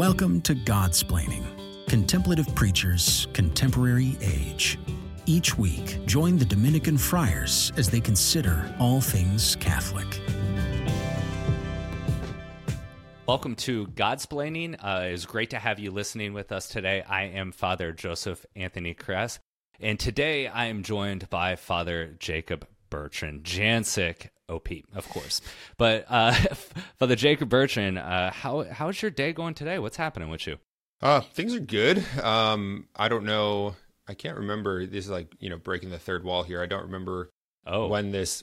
Welcome to Godsplaining, Contemplative Preachers, Contemporary Age. Each week, join the Dominican friars as they consider all things Catholic. Welcome to Godsplaining. Uh, it's great to have you listening with us today. I am Father Joseph Anthony Kress, and today I am joined by Father Jacob Bertrand Janczyk, OP, of course. But uh, Father Jacob Bertrand, uh, how how's your day going today? What's happening with you? Uh, things are good. Um, I don't know. I can't remember. This is like you know breaking the third wall here. I don't remember Oh, when this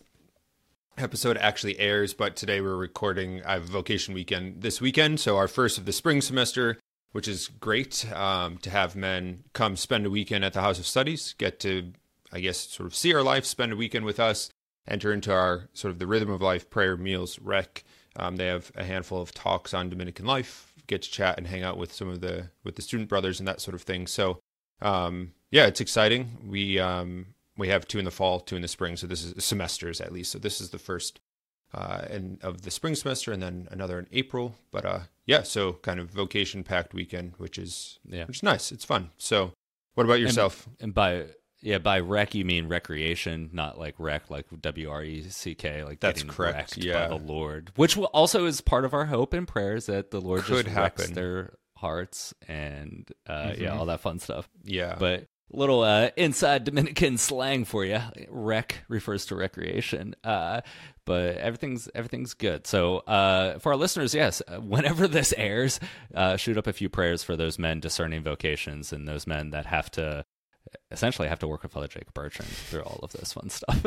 episode actually airs, but today we're recording. I have vocation weekend this weekend, so our first of the spring semester, which is great um, to have men come spend a weekend at the House of Studies, get to, I guess, sort of see our life, spend a weekend with us, enter into our sort of the rhythm of life, prayer, meals, rec. Um, they have a handful of talks on Dominican life, get to chat and hang out with some of the with the student brothers and that sort of thing. So, um, yeah, it's exciting. We um, we have two in the fall, two in the spring. So this is semesters at least. So this is the first uh, in, of the spring semester, and then another in April. But uh, yeah, so kind of vocation packed weekend, which is Yeah. which is nice. It's fun. So, what about yourself? and by yeah, by rec you mean recreation, not like wreck, like W R E C K, like That's getting correct, wrecked yeah. by the Lord, which also is part of our hope and prayers that the Lord Could just wrecks their hearts and uh, yeah, Mhm. all that fun stuff. yeah, But little uh, inside Dominican slang for you. Rec refers to recreation. Uh, but everything's everything's good. So uh, for our listeners, yes, uh, whenever this airs, uh, shoot up a few prayers for those men discerning vocations and those men that have to essentially have to work with Father Jacob Bertrand through all of this fun stuff.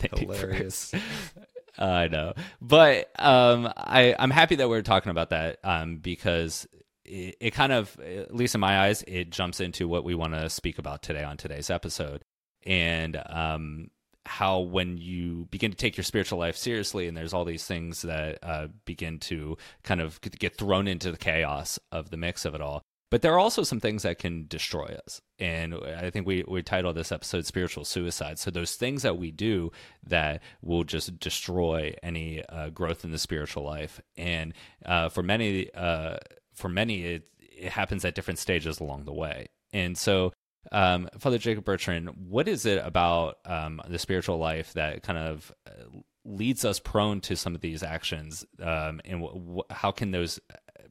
Hilarious. I know, but um, I I'm happy that we're talking about that um, because it, it kind of, at least in my eyes, it jumps into what we want to speak about today on today's episode, and um, how when you begin to take your spiritual life seriously, and there's all these things that uh, begin to kind of get thrown into the chaos of the mix of it all. But there are also some things that can destroy us. And I think we, we titled this episode Spiritual Suicide. So, those things that we do that will just destroy any uh, growth in the spiritual life. And uh, for many, uh, for many, it, it happens at different stages along the way. And so, um, Father Jacob Bertrand, what is it about um, the spiritual life that kind of uh, leads us prone to some of these actions? Um, and how can those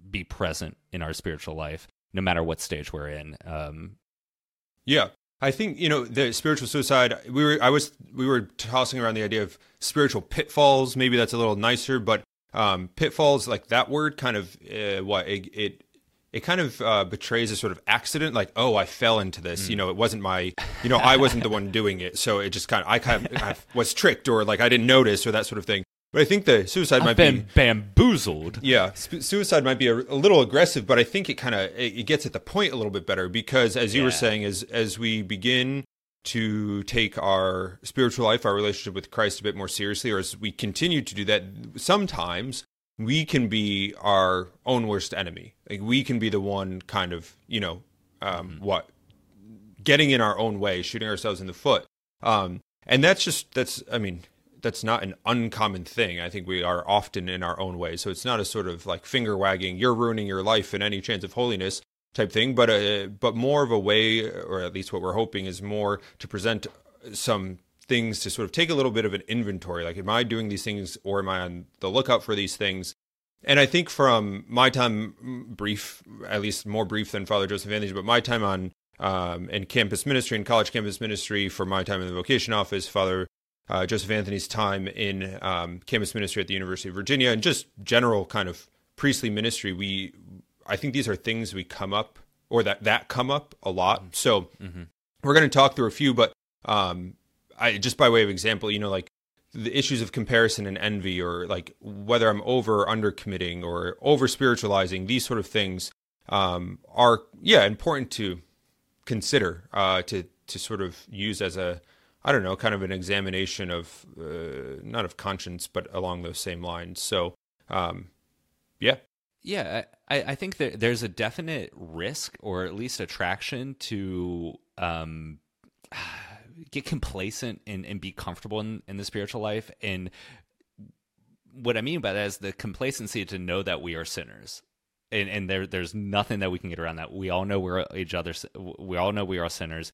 be present in our spiritual life, no matter what stage we're in? Um, Yeah. I think, you know, the spiritual suicide, we were I was we were tossing around the idea of spiritual pitfalls. Maybe that's a little nicer, but um pitfalls like that word kind of uh, what it, it it kind of uh, betrays a sort of accident like oh i fell into this you know it wasn't my you know i wasn't the one doing it so it just kind of i kind of I was tricked or like i didn't notice or that sort of thing but i think the suicide might I've been be bamboozled. yeah, sp- suicide might be a, a little aggressive, but I think it kind of it, it gets at the point a little bit better because, as you were saying, as as we begin to take our spiritual life, our relationship with Christ a bit more seriously, or as we continue to do that, sometimes we can be our own worst enemy. Like we can be the one kind of you know um, what getting in our own way, shooting ourselves in the foot. Um, and that's just that's I mean that's not an uncommon thing. I think we are often in our own way. So it's not a sort of like finger wagging, you're ruining your life and any chance of holiness type thing, but uh, but more of a way, or at least what we're hoping is more to present some things to sort of take a little bit of an inventory. Like, am I doing these things, or am I on the lookout for these things? And I think from my time, brief, at least more brief than Father Joseph Anthony's, but my time on um, in campus ministry and college campus ministry, for my time in the vocation office, Father uh, Joseph Anthony's time in um, campus ministry at the University of Virginia, and just general kind of priestly ministry, we, I think these are things we come up or that that come up a lot. So we're going to talk through a few, but um, I just by way of example, you know, like the issues of comparison and envy, or like whether I'm over or under committing or over spiritualizing, these sort of things um, are yeah important to consider uh, to to sort of use as a I don't know kind of an examination of uh, not of conscience, but along those same lines. So um, yeah, Yeah, I, I think that there's a definite risk or at least attraction to um, get complacent and, and be comfortable in, in the spiritual life. And what I mean by that is the complacency to know that we are sinners and and there there's nothing that we can get around that. We all know we're each other. We all know we are sinners.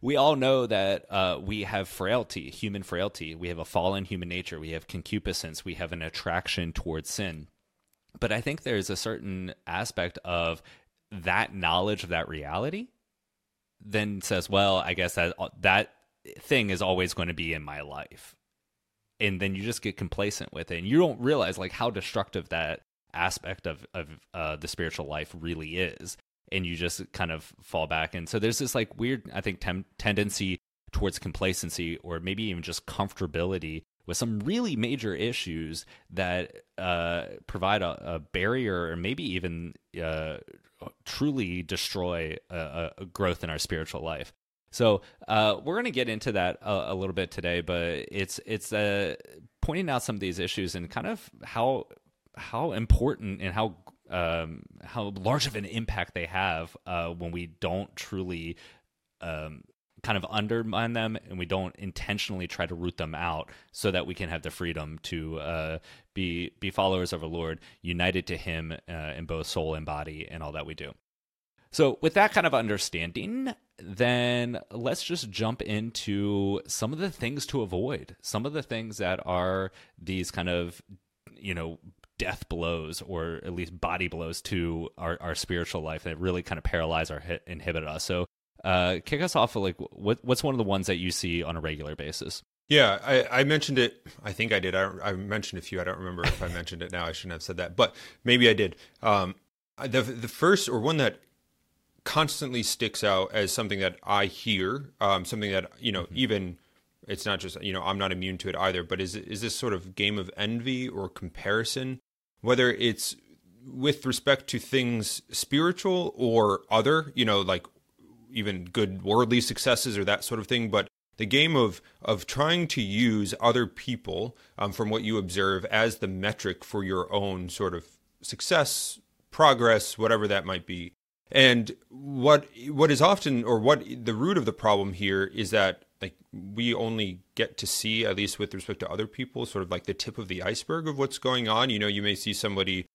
We all know that uh, we have frailty, human frailty. We have a fallen human nature. We have concupiscence. We have an attraction towards sin. But I think there's a certain aspect of that knowledge of that reality then says, well, I guess that that thing is always going to be in my life. And then you just get complacent with it and you don't realize like how destructive that aspect of of uh, the spiritual life really is and you just kind of fall back and so there's this like weird i think tem- tendency towards complacency or maybe even just comfortability with some really major issues that uh, provide a, a, barrier or maybe even uh, truly destroy a, a, growth in our spiritual life. So uh, we're going to get into that a, a, little bit today, but it's it's uh, pointing out some of these issues and kind of how how important and how um, how large of an impact they have uh, when we don't truly um, kind of undermine them and we don't intentionally try to root them out so that we can have the freedom to uh, be be followers of our Lord, united to Him uh, in both soul and body, and all that we do. So, with that kind of understanding, then let's just jump into some of the things to avoid, some of the things that are these kind of, you know, death blows or at least body blows to our, our spiritual life that really kind of paralyze or hit, inhibit us. So, uh, kick us off. Like, what, what's one of the ones that you see on a regular basis? Yeah, I, I mentioned it. I think I did. I, I, mentioned a few. I don't remember if I mentioned it now. I shouldn't have said that, but maybe I did. Um, the the first or one that constantly sticks out as something that I hear, um, something that you know, mm-hmm. even it's not just you know I'm not immune to it either. But is is this sort of game of envy or comparison, whether it's with respect to things spiritual or other, you know, like even good worldly successes or that sort of thing, but the game of of trying to use other people um, from what you observe as the metric for your own sort of success, progress, whatever that might be. And what what is often or what the root of the problem here is that like we only get to see at least with respect to other people sort of like the tip of the iceberg of what's going on. You know, you may see somebody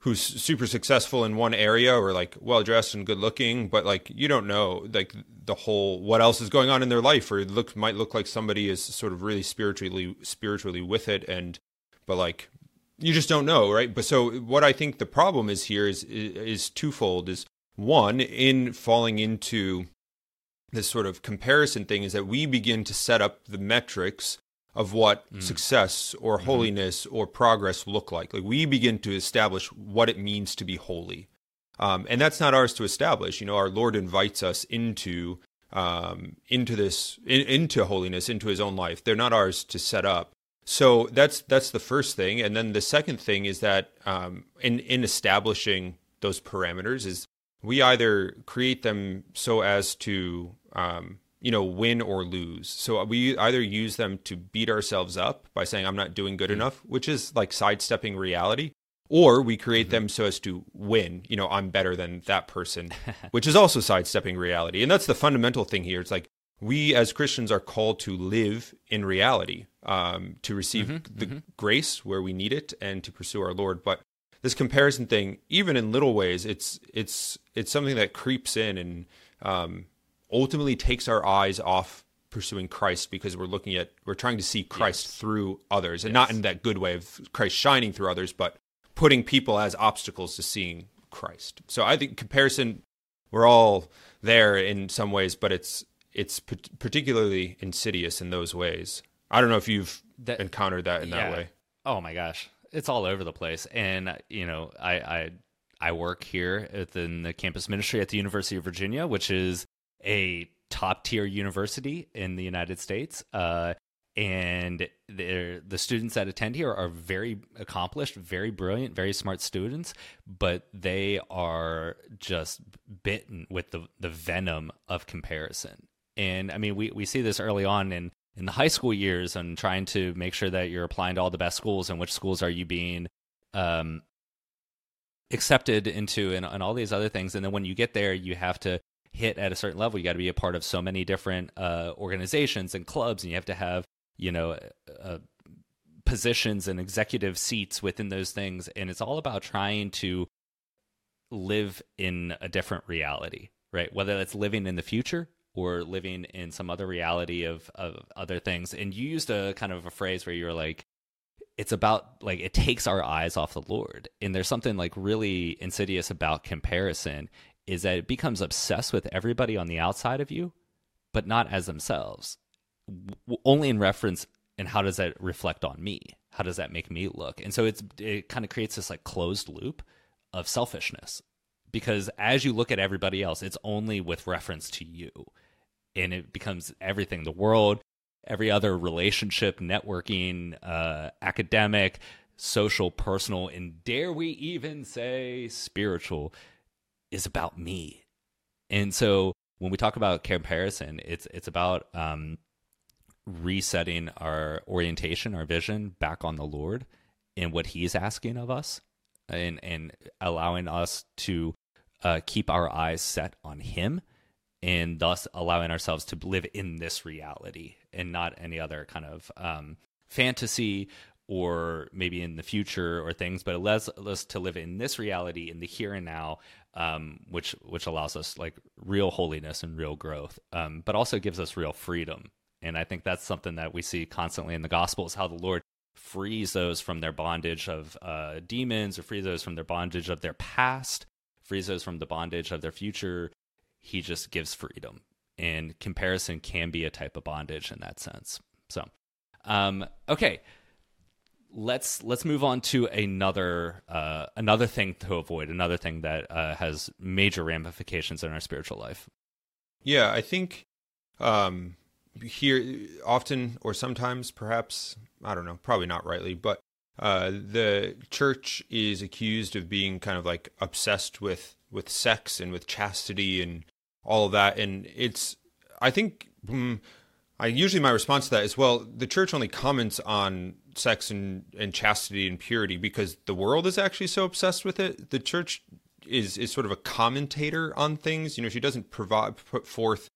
who's super successful in one area or like well dressed and good looking but like you don't know like the whole what else is going on in their life or look might look like somebody is sort of really spiritually spiritually with it and but like you just don't know right but so what i think the problem is here is is twofold is one in falling into this sort of comparison thing is that we begin to set up the metrics of what mm. success or mm-hmm. holiness or progress look like. Like we begin to establish what it means to be holy. Um, and that's not ours to establish. You know, our Lord invites us into um, into this in, into holiness, into His own life. They're not ours to set up. So that's that's the first thing. And then the second thing is that um, in in establishing those parameters is we either create them so as to um, you know, win or lose. So we either use them to beat ourselves up by saying, I'm not doing good mm-hmm. enough, which is like sidestepping reality, or we create mm-hmm. them so as to win, you know, I'm better than that person, which is also sidestepping reality. And that's the fundamental thing here. It's like we as Christians are called to live in reality, um, to receive mm-hmm. the mm-hmm. grace where we need it and to pursue our Lord. But this comparison thing, even in little ways, it's it's it's something that creeps in and um, ultimately takes our eyes off pursuing Christ because we're looking at we're trying to see Christ yes. through others and yes. not in that good way of Christ shining through others but putting people as obstacles to seeing Christ. So I think comparison we're all there in some ways but it's it's particularly insidious in those ways. I don't know if you've that, encountered that in yeah. that way. Oh my gosh. It's all over the place and you know I I I work here within the campus ministry at the University of Virginia, which is a top tier university in the United States. Uh, and the students that attend here are very accomplished, very brilliant, very smart students, but they are just bitten with the, the venom of comparison. And I mean, we, we see this early on in, in the high school years and trying to make sure that you're applying to all the best schools and which schools are you being um, accepted into and, and all these other things. And then when you get there, you have to hit at a certain level, you got to be a part of so many different uh, organizations and clubs, and you have to have you know uh, positions and executive seats within those things. And it's all about trying to live in a different reality, right? Whether that's living in the future or living in some other reality of, of other things. And you used a kind of a phrase where you're like, it's about like it takes our eyes off the Lord. And there's something like really insidious about comparison is that it becomes obsessed with everybody on the outside of you, but not as themselves. W- only in reference and how does that reflect on me? How does that make me look? And so it's it kind of creates this like closed loop of selfishness because as you look at everybody else, it's only with reference to you. And it becomes everything the world, every other relationship, networking, uh, academic, social, personal, and dare we even say spiritual is about me. And so when we talk about comparison, it's it's about um, resetting our orientation, our vision back on the Lord and what He's asking of us, and and allowing us to uh, keep our eyes set on Him, and thus allowing ourselves to live in this reality and not any other kind of um, fantasy or maybe in the future or things, but it allows us to live in this reality in the here and now, um, which which allows us like real holiness and real growth, um, but also gives us real freedom. And I think that's something that we see constantly in the Gospels: how the Lord frees those from their bondage of uh, demons, or frees those from their bondage of their past, frees those from the bondage of their future. He just gives freedom, and comparison can be a type of bondage in that sense. So, um, okay let's let's move on to another uh, another thing to avoid, another thing that uh, has major ramifications in our spiritual life. Yeah, I think um, here often or sometimes, perhaps I don't know, probably not rightly, but uh, the church is accused of being kind of like obsessed with with sex and with chastity and all of that, and it's I think. Mm, I usually my response to that is well, the church only comments on sex and, and chastity and purity because the world is actually so obsessed with it. The church is is sort of a commentator on things. You know, she doesn't provide put forth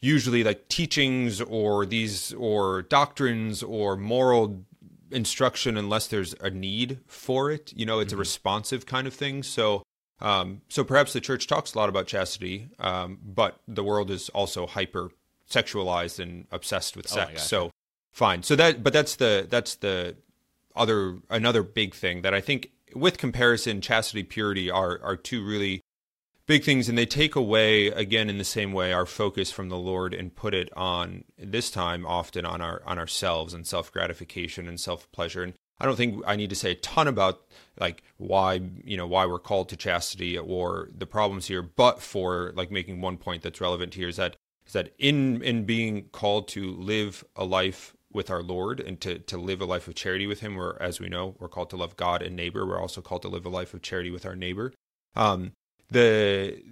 usually like teachings or these or doctrines or moral instruction unless there's a need for it. You know, it's mm-hmm. a responsive kind of thing. So um, so perhaps the church talks a lot about chastity, um, but the world is also hyper sexualized and obsessed with oh sex. Oh so fine. So that but that's the that's the other another big thing that I think with comparison, chastity, purity are are two really big things and they take away again in the same way our focus from the lord and put it on this time often on our on ourselves and self-gratification and self-pleasure and i don't think i need to say a ton about like why you know why we're called to chastity or the problems here but for like making one point that's relevant here is that is that in in being called to live a life with our Lord and to, to live a life of charity with Him, where, as we know, we're called to love God and neighbor. We're also called to live a life of charity with our neighbor. Um, the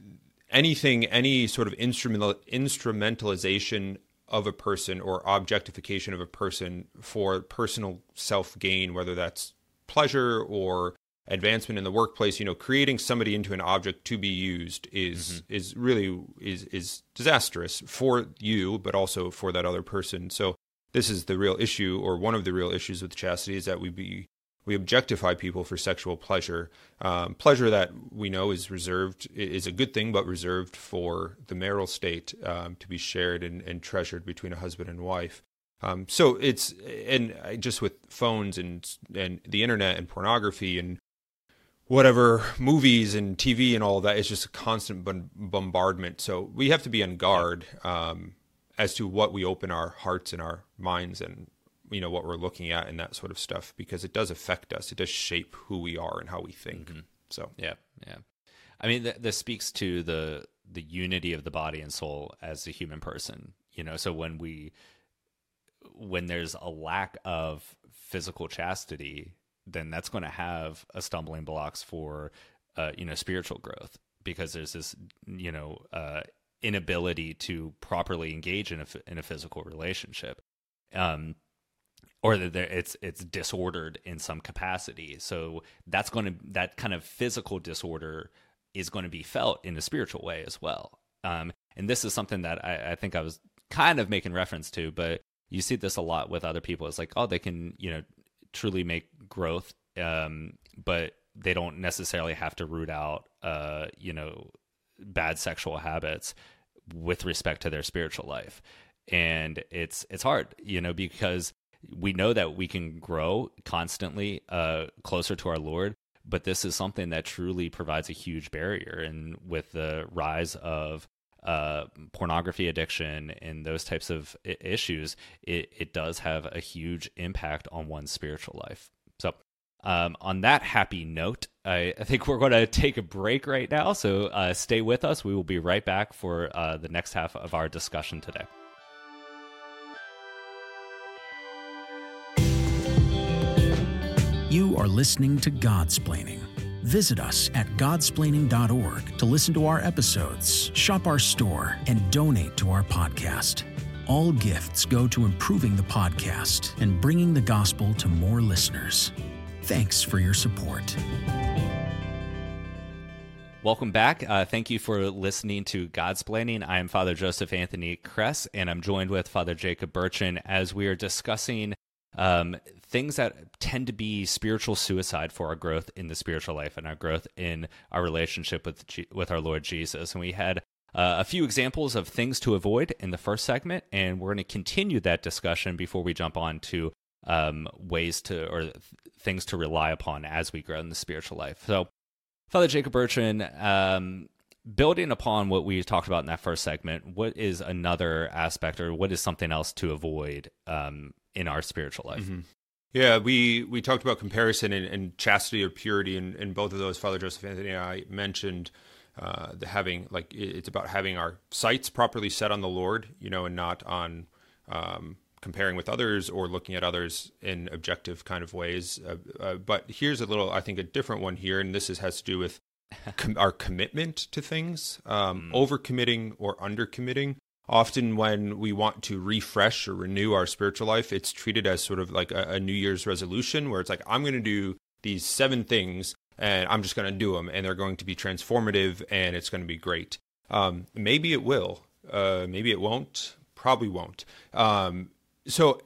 anything, any sort of instrumental instrumentalization of a person or objectification of a person for personal self gain, whether that's pleasure or advancement in the workplace you know creating somebody into an object to be used is mm-hmm. is really is is disastrous for you but also for that other person so this is the real issue or one of the real issues with chastity is that we be we objectify people for sexual pleasure um, pleasure that we know is reserved is a good thing but reserved for the marital state um, to be shared and, and treasured between a husband and wife um, so it's and just with phones and and the internet and pornography and whatever movies and TV and all that is just a constant bombardment. So we have to be on guard um, as to what we open our hearts and our minds and you know what we're looking at and that sort of stuff because it does affect us. It does shape who we are and how we think. Mm-hmm. So yeah, yeah. I mean, th- this speaks to the the unity of the body and soul as a human person. You know, so when we when there's a lack of physical chastity then that's going to have a stumbling blocks for uh, you know spiritual growth because there's this you know uh, inability to properly engage in a in a physical relationship. Um, or that it's it's disordered in some capacity. So that's going to that kind of physical disorder is going to be felt in a spiritual way as well. Um, and this is something that I, I, think I was kind of making reference to, but you see this a lot with other people. It's like, oh, they can you know truly make growth, um, but they don't necessarily have to root out uh, you know, bad sexual habits with respect to their spiritual life. And it's it's hard, you know, because we know that we can grow constantly uh, closer to our Lord, but this is something that truly provides a huge barrier. And with the rise of uh, pornography addiction and those types of issues, it, it does have a huge impact on one's spiritual life. So, um, on that happy note, I, I think we're going to take a break right now. So, uh, stay with us. We will be right back for uh, the next half of our discussion today. You are listening to Godsplaining Visit us at godsplaining.org to listen to our episodes, shop our store, and donate to our podcast. All gifts go to improving the podcast and bringing the gospel to more listeners. Thanks for your support. Welcome back. Uh, thank you for listening to Godsplaining. I am Father Joseph Anthony Kress, and I'm joined with Father Jacob Bertrand as we are discussing um, things that tend to be spiritual suicide for our growth in the spiritual life and our growth in our relationship with G- with our Lord Jesus. And we had uh, a few examples of things to avoid in the first segment, and we're going to continue that discussion before we jump on to um, ways to or th- things to rely upon as we grow in the spiritual life. So, Father Jacob Bertrand, um, building upon what we talked about in that first segment, what is another aspect or what is something else to avoid um, in our spiritual life? Mm-hmm. Yeah, we we talked about comparison and, and chastity or purity, and, and both of those, Father Joseph Anthony and I mentioned uh, the having like it's about having our sights properly set on the Lord, you know, and not on um, comparing with others or looking at others in objective kind of ways. Uh, uh, but here's a little, I think, a different one here, and this is, has to do with com- our commitment to things, um, mm. overcommitting or undercommitting. Often, when we want to refresh or renew our spiritual life, it's treated as sort of like a, a New Year's resolution where it's like, I'm going to do these seven things and I'm just going to do them and they're going to be transformative and it's going to be great. Um, maybe it will. Uh, maybe it won't. Probably won't. Um, so,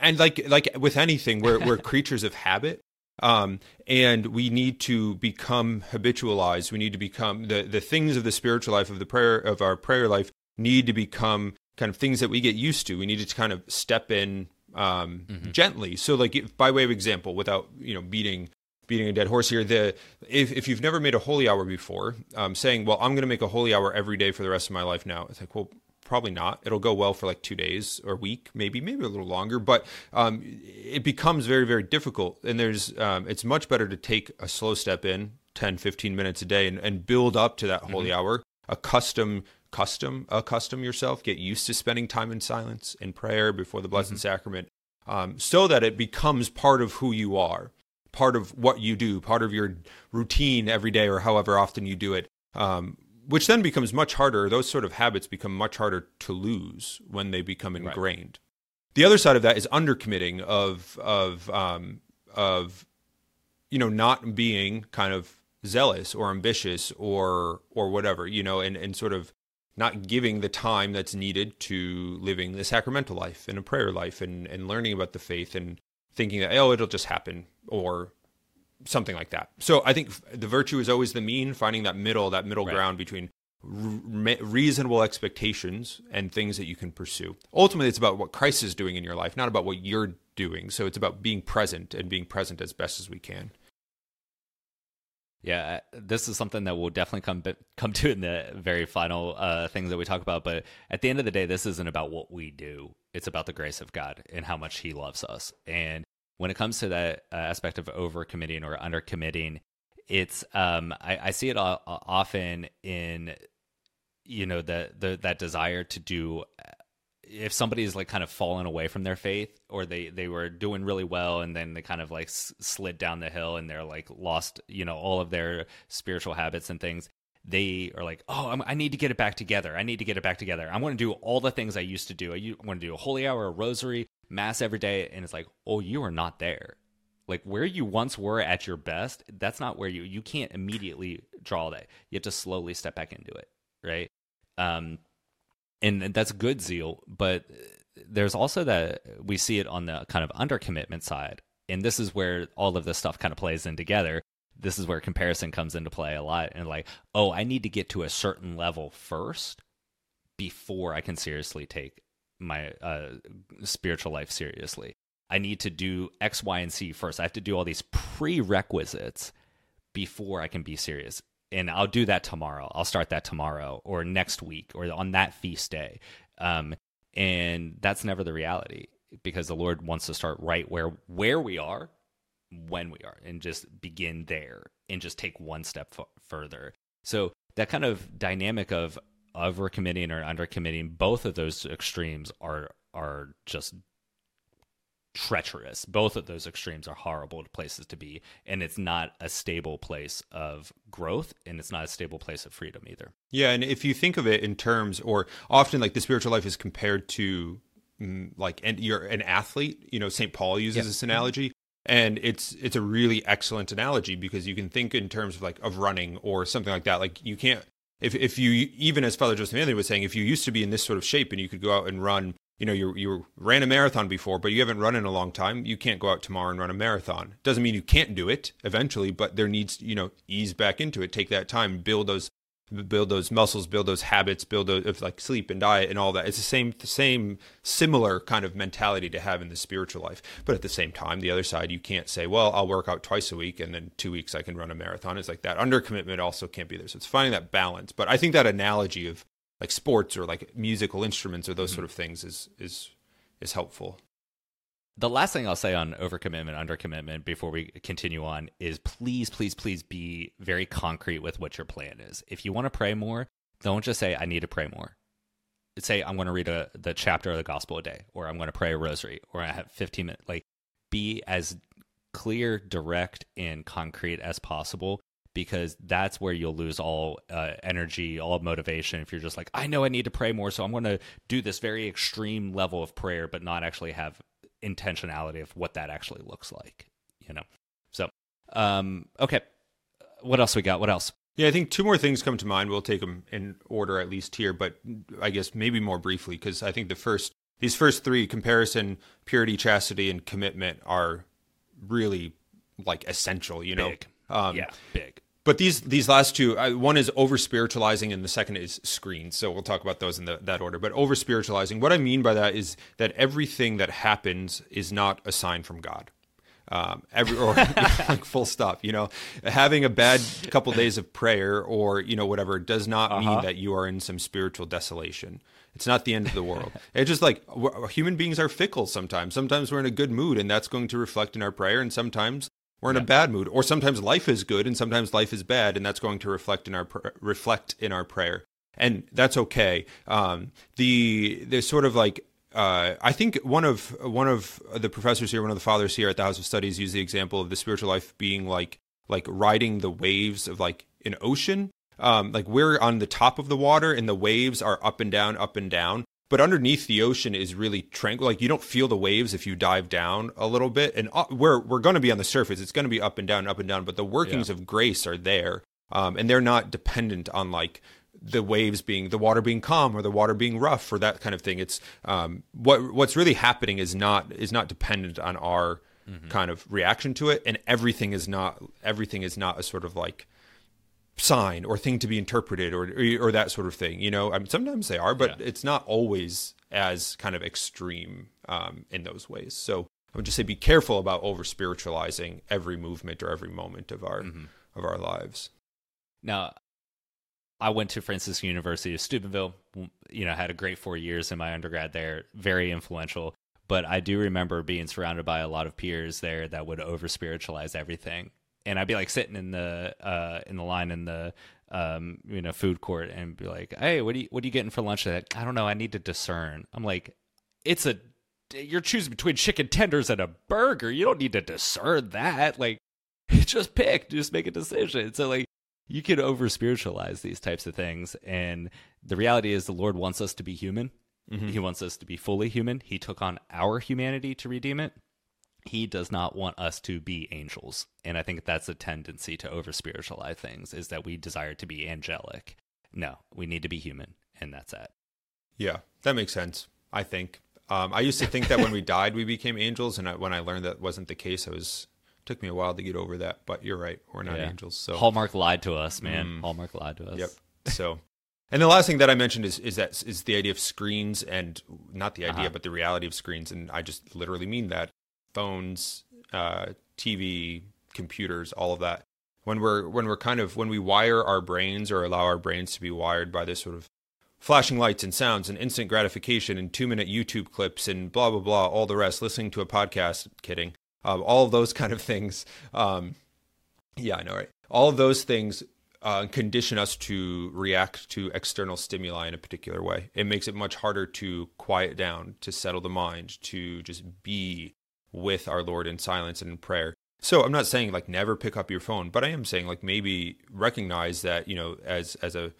and like like with anything, we're we're creatures of habit. Um, and we need to become habitualized. We need to become the the things of the spiritual life of the prayer of our prayer life need to become kind of things that we get used to. We need to kind of step in um, mm-hmm. gently. So, like if, by way of example, without you know beating beating a dead horse here, the if if you've never made a holy hour before, um, saying, "Well, I'm going to make a holy hour every day for the rest of my life now," it's like, well. Probably not. It'll go well for like two days or a week, maybe, maybe a little longer. But um, it becomes very, very difficult. And there's, um, it's much better to take a slow step in, 10, 15 minutes a day, and, and build up to that holy mm-hmm. hour. Accustom custom accustom yourself get used to spending time in silence and prayer before the blessed mm-hmm. sacrament um, so that it becomes part of who you are part of what you do part of your routine every day or however often you do it um, which then becomes much harder those sort of habits become much harder to lose when they become ingrained right. the other side of that is undercommitting of of um, of you know not being kind of zealous or ambitious or or whatever you know and and sort of not giving the time that's needed to living the sacramental life and a prayer life and, and learning about the faith and thinking that, oh, it'll just happen or something like that. So I think the virtue is always the mean, finding that middle, that middle right. ground between re- reasonable expectations and things that you can pursue. Ultimately, it's about what Christ is doing in your life, not about what you're doing. So it's about being present and being present as best as we can. Yeah, uh, this is something that we'll definitely come come to in the very final uh, things that we talk about. But at the end of the day, this isn't about what we do; it's about the grace of God and how much He loves us. And when it comes to that uh, aspect of overcommitting or undercommitting, it's um, I, I see it often in you know the the that desire to do if somebody's like kind of fallen away from their faith or they they were doing really well and then they kind of like s- slid down the hill and they're like lost you know all of their spiritual habits and things they are like oh I'm, i need to get it back together. I need to get it back together. I want to do all the things i used to do. I want to do a holy hour a rosary mass every day. And it's like oh you are not there. Like where you once were at your best that's not where you you can't immediately draw that. You have to slowly step back into it right? Um and that's good zeal but there's also that we see it on the kind of undercommitment side and this is where all of this stuff kind of plays in together this is where comparison comes into play a lot. And like, oh, I need to get to a certain level first before I can seriously take my uh, spiritual life seriously. I need to do X, Y, and C first. I have to do all these prerequisites before I can be serious. And I'll do that tomorrow. I'll start that tomorrow or next week or on that feast day. Um, and that's never the reality because the Lord wants to start right where where we are, when we are, and just begin there and just take one step f- further. So that kind of dynamic of overcommitting or undercommitting, both of those extremes are are just treacherous. Both of those extremes are horrible places to be, and it's not a stable place of growth, and it's not a stable place of freedom either. Yeah, and if you think of it in terms, or often like the spiritual life is compared to mm, like and you're an athlete. You know, St. Paul uses yep. this analogy. And it's it's a really excellent analogy because you can think in terms of like of running or something like that. Like you can't if if you even as Father Joseph Anthony was saying, if you used to be in this sort of shape and you could go out and run you know you you ran a marathon before but you haven't run in a long time. You can't go out tomorrow and run a marathon. Doesn't mean you can't do it eventually but there needs you know ease back into it. Take that time. Build those build those muscles build those habits build those of like sleep and diet and all that. It's the same the same similar kind of mentality to have in the spiritual life. But at the same time the other side you can't say well i'll work out twice a week and then two weeks i can run a marathon. It's like that. Under commitment also can't be there. So it's finding that balance. But i think that analogy of like sports or like musical instruments or those mm-hmm. sort of things is is is helpful. The last thing I'll say on overcommitment, undercommitment before we continue on is please, please, please be very concrete with what your plan is. If you want to pray more, don't just say, I need to pray more. Say, I'm going to read a, the chapter of the gospel a day, or I'm going to pray a rosary, or I have 15 minutes. Like, be as clear, direct, and concrete as possible because that's where you'll lose all uh, energy, all motivation. If you're just like, I know I need to pray more, so I'm going to do this very extreme level of prayer, but not actually have intentionality of what that actually looks like, you know? So, um, okay. What else we got? What else? Yeah, I think two more things come to mind. We'll take them in order at least here, but I guess maybe more briefly because I think the first, these first three comparison, purity, chastity, and commitment are really like essential, you know? Big. Um, yeah, big. But these these last two, uh, one is over spiritualizing, and the second is screens. So we'll talk about those in the, that order. But over spiritualizing, what I mean by that is that everything that happens is not a sign from God. Um, every or like full stop. You know, having a bad couple days of prayer or you know whatever does not uh-huh. mean that you are in some spiritual desolation. It's not the end of the world. it's just like human beings are fickle sometimes. Sometimes we're in a good mood, and that's going to reflect in our prayer. And sometimes we're in yeah. a bad mood or sometimes life is good and sometimes life is bad and that's going to reflect in our reflect in our prayer and that's okay um, the there's sort of like uh, I think one of one of the professors here, one of the fathers here at the House of Studies, used the example of the spiritual life being like like riding the waves of like an ocean. Um, like we're on the top of the water, and the waves are up and down, up and down but underneath the ocean is really tranquil. Like you don't feel the waves if you dive down a little bit. And uh, we're we're going to be on the surface. It's going to be up and down, up and down. But the workings yeah. of grace are there, um, and they're not dependent on like the waves being the water being calm or the water being rough or that kind of thing. It's um, what what's really happening is not is not dependent on our mm-hmm. kind of reaction to it, and everything is not everything is not a sort of like sign or thing to be interpreted or or, or that sort of thing. You know, I mean, sometimes they are, but yeah. it's not always as kind of extreme um, in those ways. So I would just say be careful about over spiritualizing every movement or every moment of our mm-hmm. of our lives. Now, I went to Franciscan University of Steubenville. You know, had a great four years in my undergrad there. Very influential. But I do remember being surrounded by a lot of peers there that would over spiritualize everything and I'd be like sitting in the uh, in the line in the um, you know food court and be like, "Hey, what are you what are you getting for lunch?" Today? I don't know. I need to discern. I'm like, it's a you're choosing between chicken tenders and a burger. You don't need to discern that. Like, just pick, just make a decision. So like, you can over spiritualize these types of things, and the reality is, the Lord wants us to be human. Mm-hmm. He wants us to be fully human. He took on our humanity to redeem it he does not want us to be angels and i think that's a tendency to over spiritualize things is that we desire to be angelic no we need to be human and that's it yeah that makes sense i think um, i used to think that when we died we became angels and I, when i learned that wasn't the case i was took me a while to get over that, but you're right. We're not Yeah. angels. So Hallmark lied to us, man. Mm. Hallmark lied to us. Yep. So, and the last thing that I mentioned is is that is the idea of screens and not the idea, Uh-huh. but the reality of screens, and I just literally mean that phones, uh, TV, computers, all of that. When we're when we're kind of when we wire our brains or allow our brains to be wired by this sort of flashing lights and sounds and instant gratification and two minute YouTube clips and blah blah blah, all the rest, listening to a podcast, kidding, um, all of those kind of things. Um, yeah, I know, right? All of those things uh, condition us to react to external stimuli in a particular way. It makes it much harder to quiet down, to settle the mind, to just be with our Lord in silence and in prayer. So I'm not saying like never pick up your phone, but I am saying like maybe recognize that you know as as a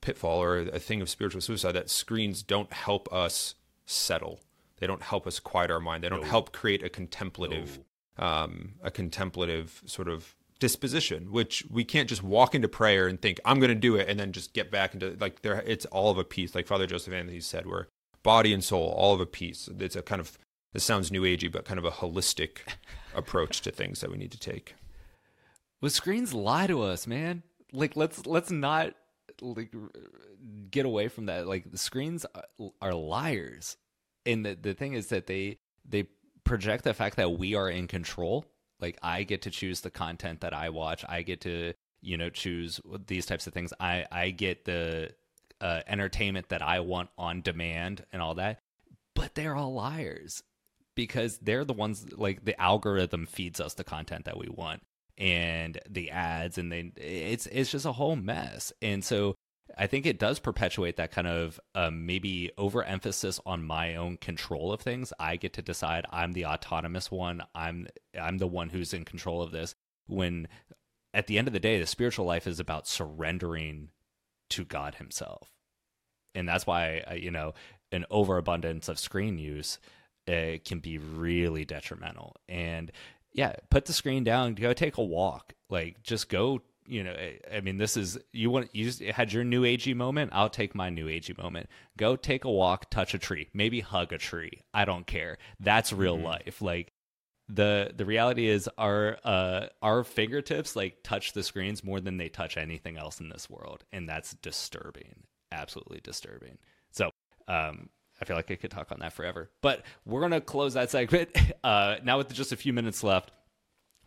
pitfall or a thing of spiritual suicide that screens don't help us settle. They don't help us quiet our mind. They don't No. help create a contemplative um, a contemplative sort of disposition, which we can't just walk into prayer and think I'm going to do it and then just get back into like there. It's all of a piece, like Father Joseph Anthony said, where body and soul all of a piece. It's a kind of this sounds new agey, but kind of a holistic approach to things that we need to take. Well, screens lie to us, man. Like let's let's not like get away from that. Like the screens are, are liars, and the the thing is that they they project the fact that we are in control. Like I get to choose the content that I watch. I get to you know choose these types of things. I I get the uh, entertainment that I want on demand and all that. But they're all liars because they're the ones like the algorithm feeds us the content that we want and the ads and they it's it's just a whole mess. And so i think it does perpetuate that kind of um, maybe overemphasis on my own control of things. I get to decide i'm the autonomous one. I'm i'm the one who's in control of this. When at the end of the day the spiritual life is about surrendering to god himself. And that's why uh, you know an overabundance of screen use uh, can be really detrimental. And yeah put the screen down go take a walk. Like just go you know I- mean this is you want you just had your new agey moment? I'll take my new agey moment. Go take a walk touch a tree maybe hug a tree. I don't care. That's real life. Like the the reality is our uh our fingertips like touch the screens more than they touch anything else in this world. And that's disturbing. Absolutely disturbing. So um I feel like I could talk on that forever. But we're gonna close that segment uh, now with just a few minutes left.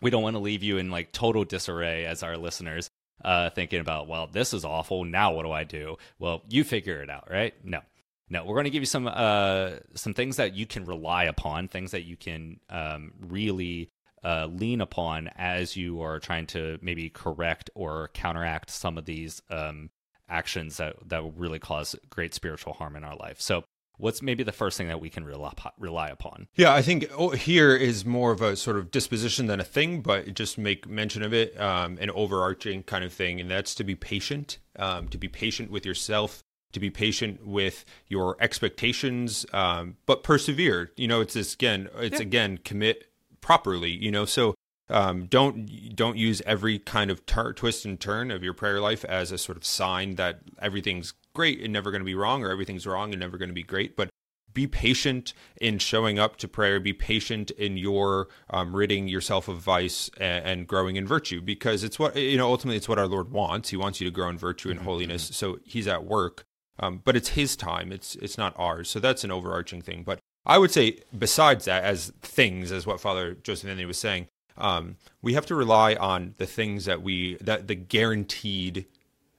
We don't want to leave you in like total disarray as our listeners, uh, thinking about, well, this is awful. Now what do I do? Well, you figure it out, right? No, no. We're going to give you some uh, some things that you can rely upon, things that you can um, really uh, lean upon as you are trying to maybe correct or counteract some of these um, actions that that will really cause great spiritual harm in our life. So what's maybe the first thing that we can rely, rely upon? Yeah, I think oh, here is more of a sort of disposition than a thing, but just make mention of it, um, an overarching kind of thing, and that's to be patient, um, to be patient with yourself, to be patient with your expectations, um, but persevere. You know, it's this again, it's again commit properly. You know, so um, don't don't use every kind of tur- twist and turn of your prayer life as a sort of sign that everything's great and never going to be wrong, or everything's wrong and never going to be great. But be patient in showing up to prayer. Be patient in your um, ridding yourself of vice and, and growing in virtue, because it's what you know. Ultimately, it's what our Lord wants. He wants you to grow in virtue and holiness. So He's at work, um, but it's His time. It's it's not ours. So that's an overarching thing. But I would say, besides that, as things, as what Father Joseph Anthony was saying, um, we have to rely on the things that we that the guaranteed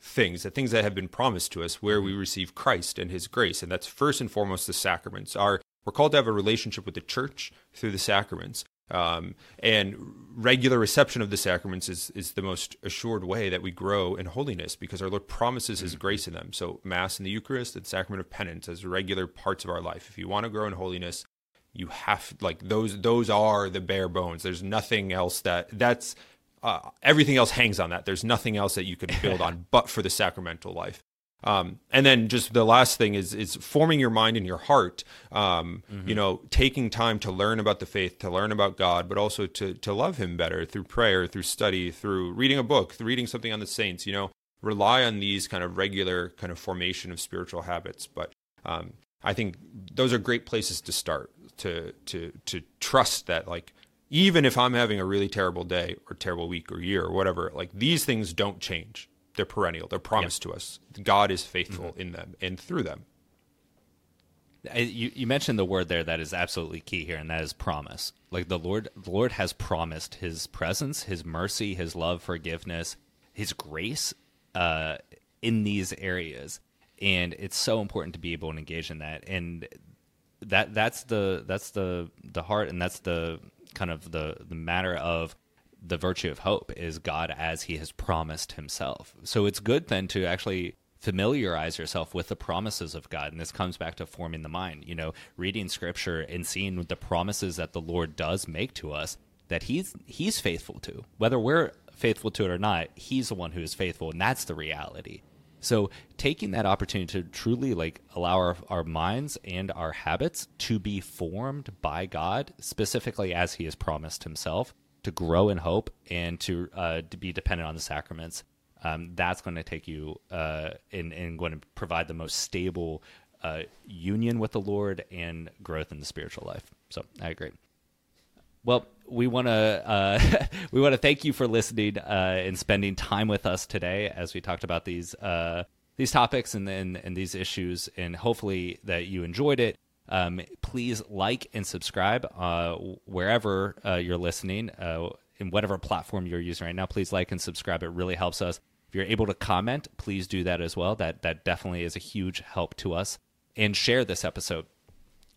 things, the things that have been promised to us, where we receive Christ and His grace, and that's first and foremost the sacraments. Our we're called to have a relationship with the Church through the sacraments, um, and regular reception of the sacraments is is the most assured way that we grow in holiness, because our Lord promises His grace in them. So Mass and the Eucharist and Sacrament of Penance as regular parts of our life. If you want to grow in holiness, you have like those those are the bare bones there's nothing else that that's uh, everything else hangs on that. There's nothing else that you could build on but for the sacramental life. Um, and then just the last thing is is forming your mind and your heart um, you know taking time to learn about the faith to learn about god but also to to love him better through prayer through study through reading a book through reading something on the saints you know rely on these kind of regular kind of formation of spiritual habits. But um, I think those are great places to start to to to trust that like even if I'm having a really terrible day or terrible week or year or whatever, like these things don't change. They're perennial. They're promised to us. God is faithful mm-hmm. in them and through them. You, you mentioned the word there that is absolutely key here, and that is promise. Like the Lord, the Lord has promised His presence, His mercy, His love, forgiveness, His grace uh, in these areas, and it's so important to be able to engage in that. And that that's the that's the the heart, and that's the kind of the the matter of the virtue of hope is God as He has promised Himself. So it's good then to actually familiarize yourself with the promises of God. And this comes back to forming the mind, you know, reading scripture and seeing the promises that the Lord does make to us that he's he's faithful to. Whether we're faithful to it or not, he's the one who is faithful and that's the reality. So taking that opportunity to truly like allow our, our minds and our habits to be formed by God, specifically as he has promised himself, to grow in hope and to uh, to be dependent on the sacraments um, that's going to take you uh, and, and going to provide the most stable uh, union with the Lord and growth in the spiritual life. So I agree. Well, we want to uh, we want to thank you for listening uh, and spending time with us today as we talked about these uh, these topics and, and and these issues, and hopefully that you enjoyed it. Um, please like and subscribe uh, wherever uh, you're listening, uh, in whatever platform you're using right now. Please like and subscribe. It really helps us. If you're able to comment, please do that as well. That that definitely is a huge help to us. And share this episode.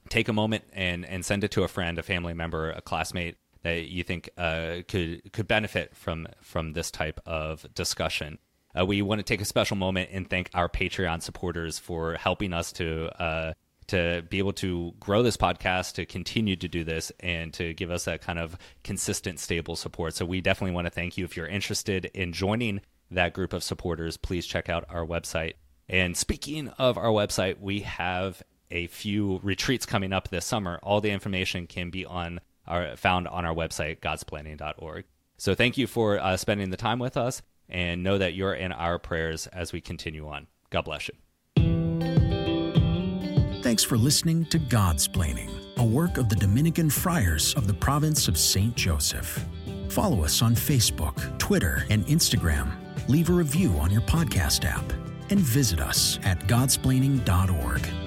Take a moment and and send it to a friend, a family member, a classmate that you think uh, could could benefit from from this type of discussion. Uh, we want to take a special moment and thank our Patreon supporters for helping us to uh, to be able to grow this podcast, to continue to do this, and to give us that kind of consistent, stable support. So we definitely want to thank you. If you're interested in joining that group of supporters, please check out our website. And speaking of our website, we have a few retreats coming up this summer. All the information can be on our found on our website, godsplaining.org. So thank you for uh, spending the time with us, and know that you're in our prayers as we continue on. God bless you. Thanks for listening to Godsplaining, a work of the Dominican friars of the province of St. Joseph. Follow us on Facebook, Twitter, and Instagram leave a review on your podcast app, and visit us at godsplaining.org.